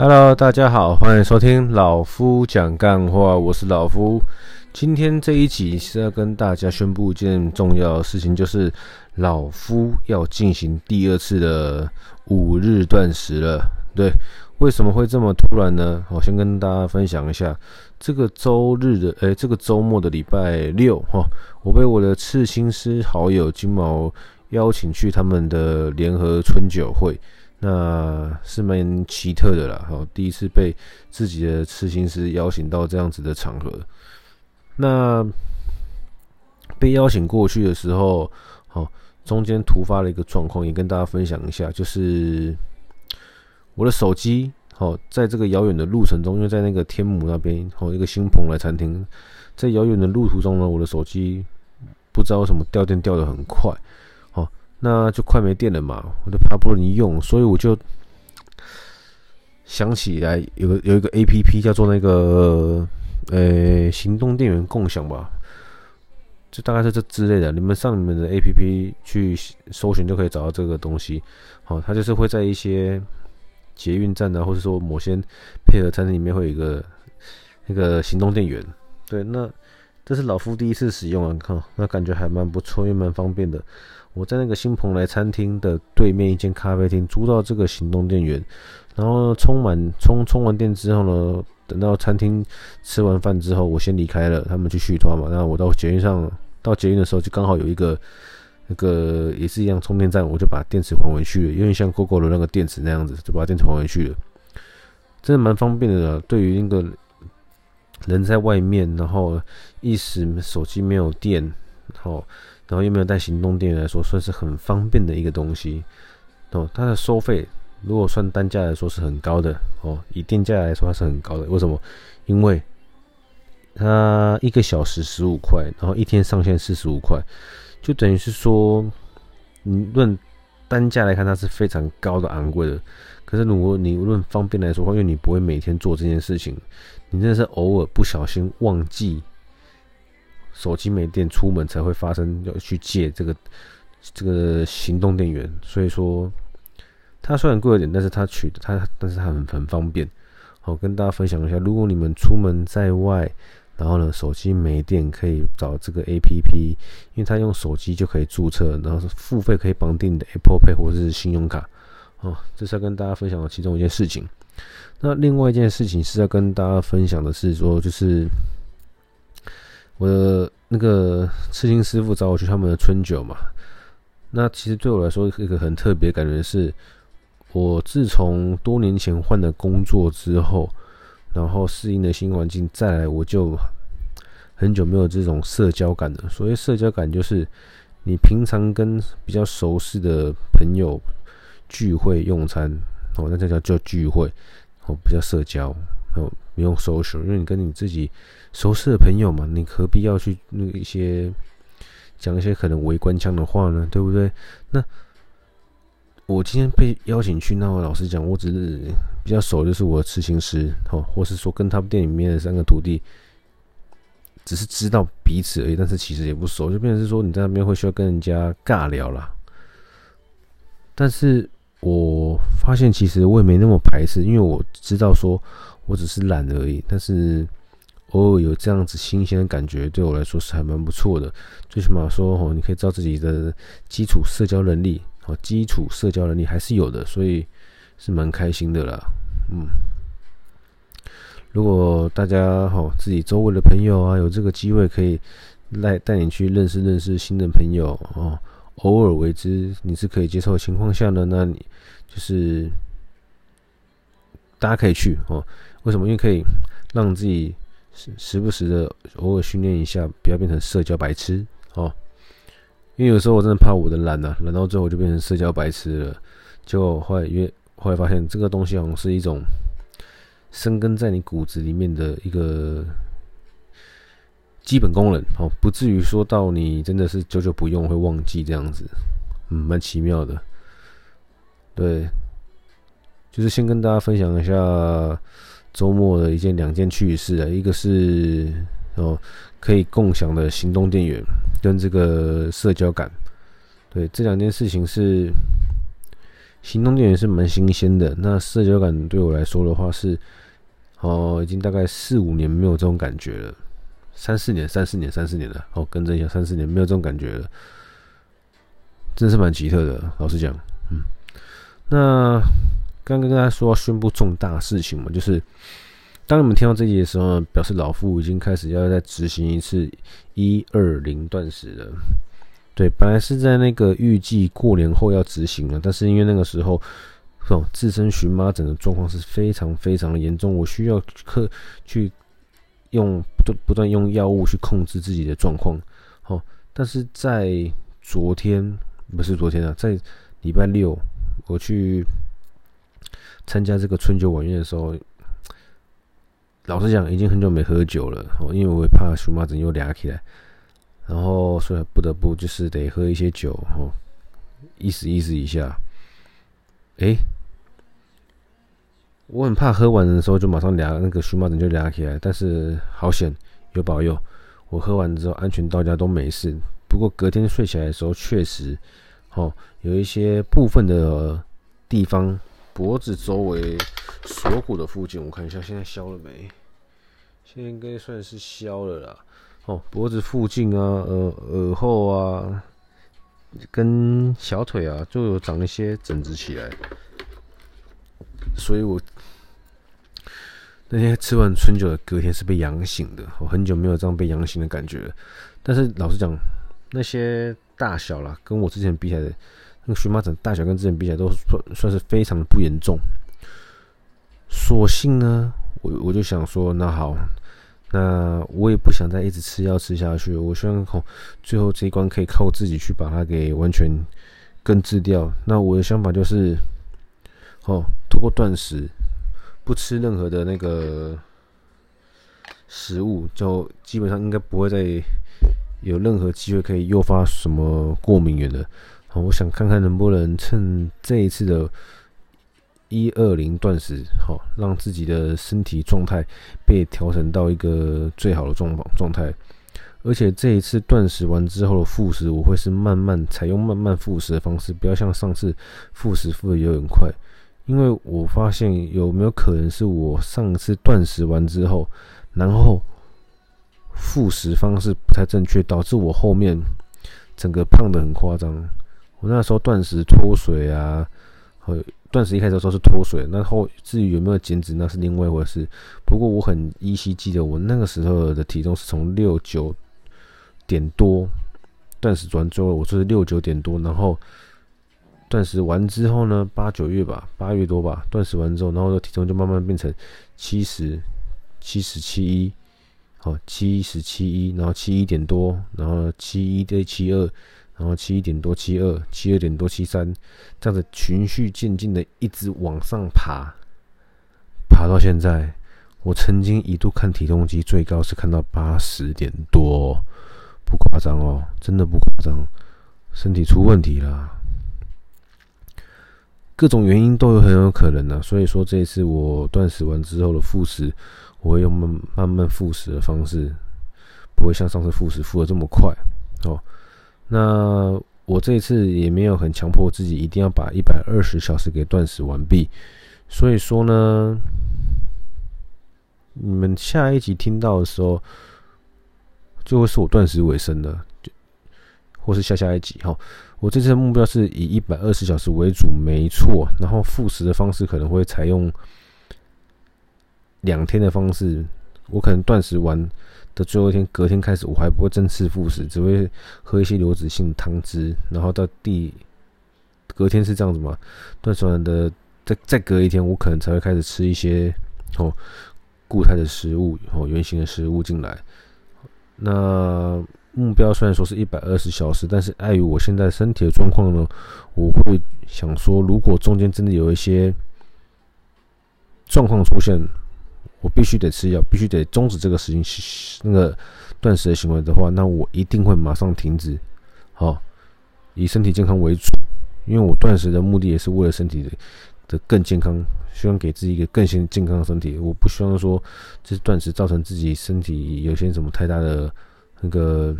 Hello，大家好，欢迎收听老夫讲干话，我是老夫。今天这一集是要跟大家宣布一件重要的事情，就是老夫要进行第二次的五日断食了。对，为什么会这么突然呢？我先跟大家分享一下，这个周日的，诶，这个周末的礼拜六哈，我被我的刺青师好友金毛邀请去他们的联合春酒会。那是蛮奇特的啦，好，第一次被自己的刺青师邀请到这样子的场合。那被邀请过去的时候，好，中间突发了一个状况，也跟大家分享一下，就是我的手机，好，在这个遥远的路程中，因为在那个天母那边，好，一个新蓬莱餐厅，在遥远的路途中呢，我的手机不知道为什么掉电掉的很快。那就快没电了嘛，我就怕不能用，所以我就想起来有个有一个 A P P 叫做那个呃行动电源共享吧，就大概是这之类的。你们上你们的 A P P 去搜寻就可以找到这个东西。好，它就是会在一些捷运站啊，或者说某些配合餐厅里面会有一个那个行动电源。对，那这是老夫第一次使用啊，看那感觉还蛮不错，也蛮方便的。我在那个新蓬莱餐厅的对面一间咖啡厅租到这个行动电源，然后充满充充完电之后呢，等到餐厅吃完饭之后，我先离开了，他们去续摊嘛。那我到捷运上到捷运的时候，就刚好有一个那个也是一样充电站，我就把电池还回去了，因为像 GoGo 的那个电池那样子，就把电池还回去了，真的蛮方便的。对于那个人在外面，然后一时手机没有电，然后。然后又没有带行动电源来说，算是很方便的一个东西哦。它的收费如果算单价来说是很高的哦，以电价来说它是很高的。为什么？因为它一个小时十五块，然后一天上线四十五块，就等于是说，你论单价来看，它是非常高的昂贵的。可是如果你论方便来说话，因为你不会每天做这件事情，你真的是偶尔不小心忘记。手机没电，出门才会发生要去借这个这个行动电源，所以说它虽然贵一点，但是它取它，但是它很很方便。好，跟大家分享一下，如果你们出门在外，然后呢手机没电，可以找这个 APP，因为它用手机就可以注册，然后是付费可以绑定你的 Apple Pay 或者是信用卡。哦，这是要跟大家分享的其中一件事情。那另外一件事情是要跟大家分享的是说，就是。我的那个刺青师傅找我去他们的春酒嘛，那其实对我来说一个很特别感觉是，我自从多年前换了工作之后，然后适应了新环境，再来我就很久没有这种社交感了。所谓社交感，就是你平常跟比较熟悉的朋友聚会用餐，哦，那叫叫叫聚会，哦，不叫社交。哦，不用 social，因为你跟你自己熟识的朋友嘛，你何必要去那一些讲一些可能围观腔的话呢？对不对？那我今天被邀请去，那我老实讲，我只是比较熟，就是我的刺青师，哦，或是说跟他们店里面的三个徒弟，只是知道彼此而已，但是其实也不熟，就变成是说你在那边会需要跟人家尬聊啦。但是我发现其实我也没那么排斥，因为我知道说。我只是懒而已，但是偶尔有这样子新鲜的感觉，对我来说是还蛮不错的。最起码说哦，你可以知道自己的基础社交能力，哦，基础社交能力还是有的，所以是蛮开心的啦。嗯，如果大家哈自己周围的朋友啊，有这个机会可以来带你去认识认识新的朋友哦，偶尔为之你是可以接受的情况下呢，那你就是大家可以去哦。为什么？因为可以让自己时不时的偶尔训练一下，不要变成社交白痴哦。因为有时候我真的怕我的懒啊，懒到最后就变成社交白痴了。就后来因为后来发现这个东西好像是一种生根在你骨子里面的一个基本功能哦，不至于说到你真的是久久不用会忘记这样子，嗯，蛮奇妙的。对，就是先跟大家分享一下。周末的一件两件趣事啊，一个是哦可以共享的行动电源跟这个社交感，对，这两件事情是行动电源是蛮新鲜的。那社交感对我来说的话是，哦，已经大概四五年没有这种感觉了，三四年、三四年、三四年了。哦，更正一下，三四年没有这种感觉了，真是蛮奇特的。老实讲，嗯，那刚刚跟大家说要宣布重大事情嘛，就是当你们听到这集的时候，表示老夫已经开始要再执行一次一二零断食了。对，本来是在那个预计过年后要执行了，但是因为那个时候，哦，自身荨麻疹的状况是非常非常的严重，我需要克去用不不断用药物去控制自己的状况。哦，但是在昨天不是昨天啊，在礼拜六我去参加这个春酒晚宴的时候，老实讲，已经很久没喝酒了哦，因为我会怕荨麻疹又俩起来。然后，所以不得不就是得喝一些酒，哦，意思意思一下。诶，我很怕喝完的时候就马上俩那个荨麻疹就俩起来，但是好险有保佑，我喝完之后安全到家都没事。不过隔天睡起来的时候，确实，哦，有一些部分的地方，脖子周围锁骨的附近，我看一下现在消了没？现在应该算是消了啦。哦，脖子附近啊，耳耳后啊，跟小腿啊，就有长一些疹子起来，所以我那天吃完春酒的隔天是被痒醒的。我很久没有这样被痒醒的感觉了。但是老实讲，那些大小啦，跟我之前比起来的，那个荨麻疹大小跟之前比起来都算算是非常的不严重。所幸呢，我我就想说，那好。那我也不想再一直吃药吃下去，我希望靠最后这一关可以靠自己去把它给完全根治掉。那我的想法就是，哦，通过断食，不吃任何的那个食物，就基本上应该不会再有任何机会可以诱发什么过敏源的。好，我想看看能不能趁这一次的。一二零断食，好，让自己的身体状态被调整到一个最好的状状态。而且这一次断食完之后的复食，我会是慢慢采用慢慢复食的方式，不要像上次复食复的有点快。因为我发现有没有可能是我上次断食完之后，然后复食方式不太正确，导致我后面整个胖得很夸张。我那时候断食脱水啊，和。断食一开始的时候是脱水，那后至于有没有减脂，那是另外一回事。不过我很依稀记得，我那个时候的体重是从六九点多，断食完之后我就是六九点多，然后断食完之后呢，八九月吧，八月多吧，断食完之后，然后的体重就慢慢变成七十七十七一，好七十七一，然后七一点多，然后七一对七二。然后七一点多，七二，七二点多，七三，这样子循序渐进的一直往上爬，爬到现在，我曾经一度看体重机最高是看到八十点多，不夸张哦，真的不夸张，身体出问题了，各种原因都有很有可能呢、啊。所以说这一次我断食完之后的复食，我会用慢慢慢复食的方式，不会像上次复食复的这么快哦。那我这一次也没有很强迫自己一定要把一百二十小时给断食完毕，所以说呢，你们下一集听到的时候，就会是我断食尾声了，或是下下一集哈。我这次的目标是以一百二十小时为主，没错。然后复食的方式可能会采用两天的方式，我可能断食完。的最后一天，隔天开始我还不会正式复食，只会喝一些流质性汤汁，然后到第隔天是这样子嘛？断食完的再再隔一天，我可能才会开始吃一些哦固态的食物哦圆形的食物进来。那目标虽然说是一百二十小时，但是碍于我现在身体的状况呢，我会想说，如果中间真的有一些状况出现。我必须得吃药，必须得终止这个事情，那个断食的行为的话，那我一定会马上停止。好，以身体健康为主，因为我断食的目的也是为了身体的的更健康，希望给自己一个更健健康的身体。我不希望说这断食造成自己身体有些什么太大的那个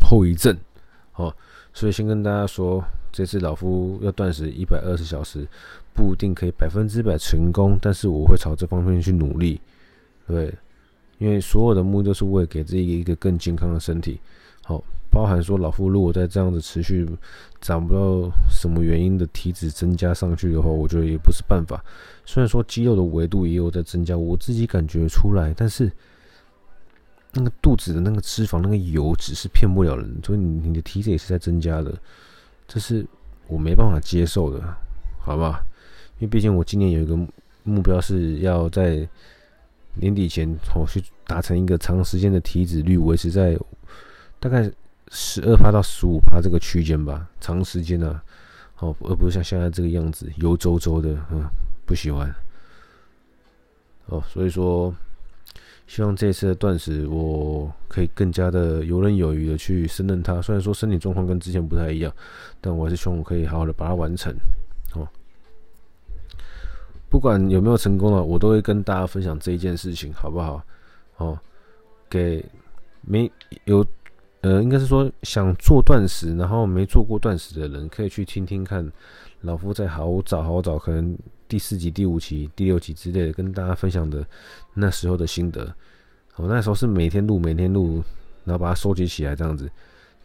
后遗症。好，所以先跟大家说，这次老夫要断食一百二十小时，不一定可以百分之百成功，但是我会朝这方面去努力，对，因为所有的目的都是为了给自己一个更健康的身体。好，包含说老夫如果再这样子持续找不到什么原因的体脂增加上去的话，我觉得也不是办法。虽然说肌肉的维度也有在增加，我自己感觉出来，但是那个肚子的那个脂肪、那个油脂是骗不了人，所以你的体脂也是在增加的。这是我没办法接受的，好吧？因为毕竟我今年有一个目标是要在年底前哦去达成一个长时间的体脂率维持在大概十二趴到十五趴这个区间吧，长时间呢，哦，而不是像现在这个样子油皱皱的，嗯，不喜欢。哦，所以说。希望这次的断食，我可以更加的游刃有余的去胜任它。虽然说身体状况跟之前不太一样，但我还是希望我可以好好的把它完成。哦，不管有没有成功了，我都会跟大家分享这一件事情，好不好？哦，给没有呃，应该是说想做断食，然后没做过断食的人，可以去听听看。老夫在好早好早，可能第四集、第五集、第六集之类的，跟大家分享的那时候的心得。我那时候是每天录，每天录，然后把它收集起来这样子。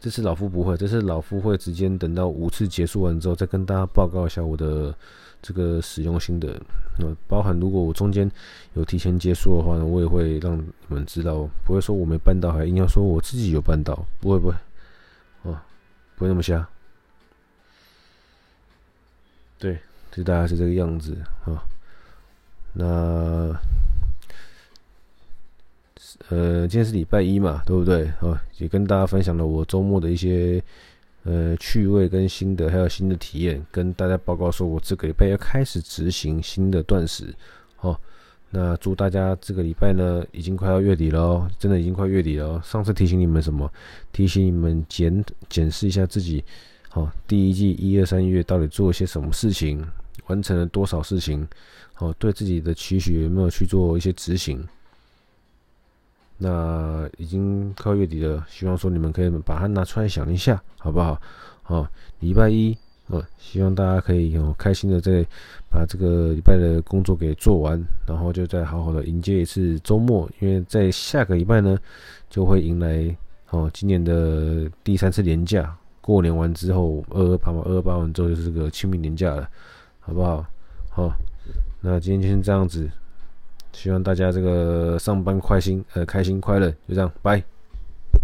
这次老夫不会，这次老夫会直接等到五次结束完之后，再跟大家报告一下我的这个使用心得。那包含如果我中间有提前结束的话呢，我也会让你们知道，不会说我没办到，还硬要说我自己有办到，不会不会，哦，不会那么瞎。对，就大概是这个样子啊。那呃，今天是礼拜一嘛，对不对？啊，也跟大家分享了我周末的一些呃趣味跟心得，还有新的体验，跟大家报告说，我这个礼拜要开始执行新的断食。哦，那祝大家这个礼拜呢，已经快要月底了哦，真的已经快月底了哦。上次提醒你们什么？提醒你们检检视一下自己。好，第一季一二三月到底做了些什么事情，完成了多少事情？好，对自己的期许有没有去做一些执行？那已经快月底了，希望说你们可以把它拿出来想一下，好不好？好，礼拜一，呃，希望大家可以有开心的再把这个礼拜的工作给做完，然后就再好好的迎接一次周末，因为在下个礼拜呢，就会迎来哦今年的第三次年假。过年完之后，二二八嘛，二二八完之后就是这个清明年假了，好不好？好，那今天就先这样子，希望大家这个上班开心，呃，开心快乐，就这样，拜。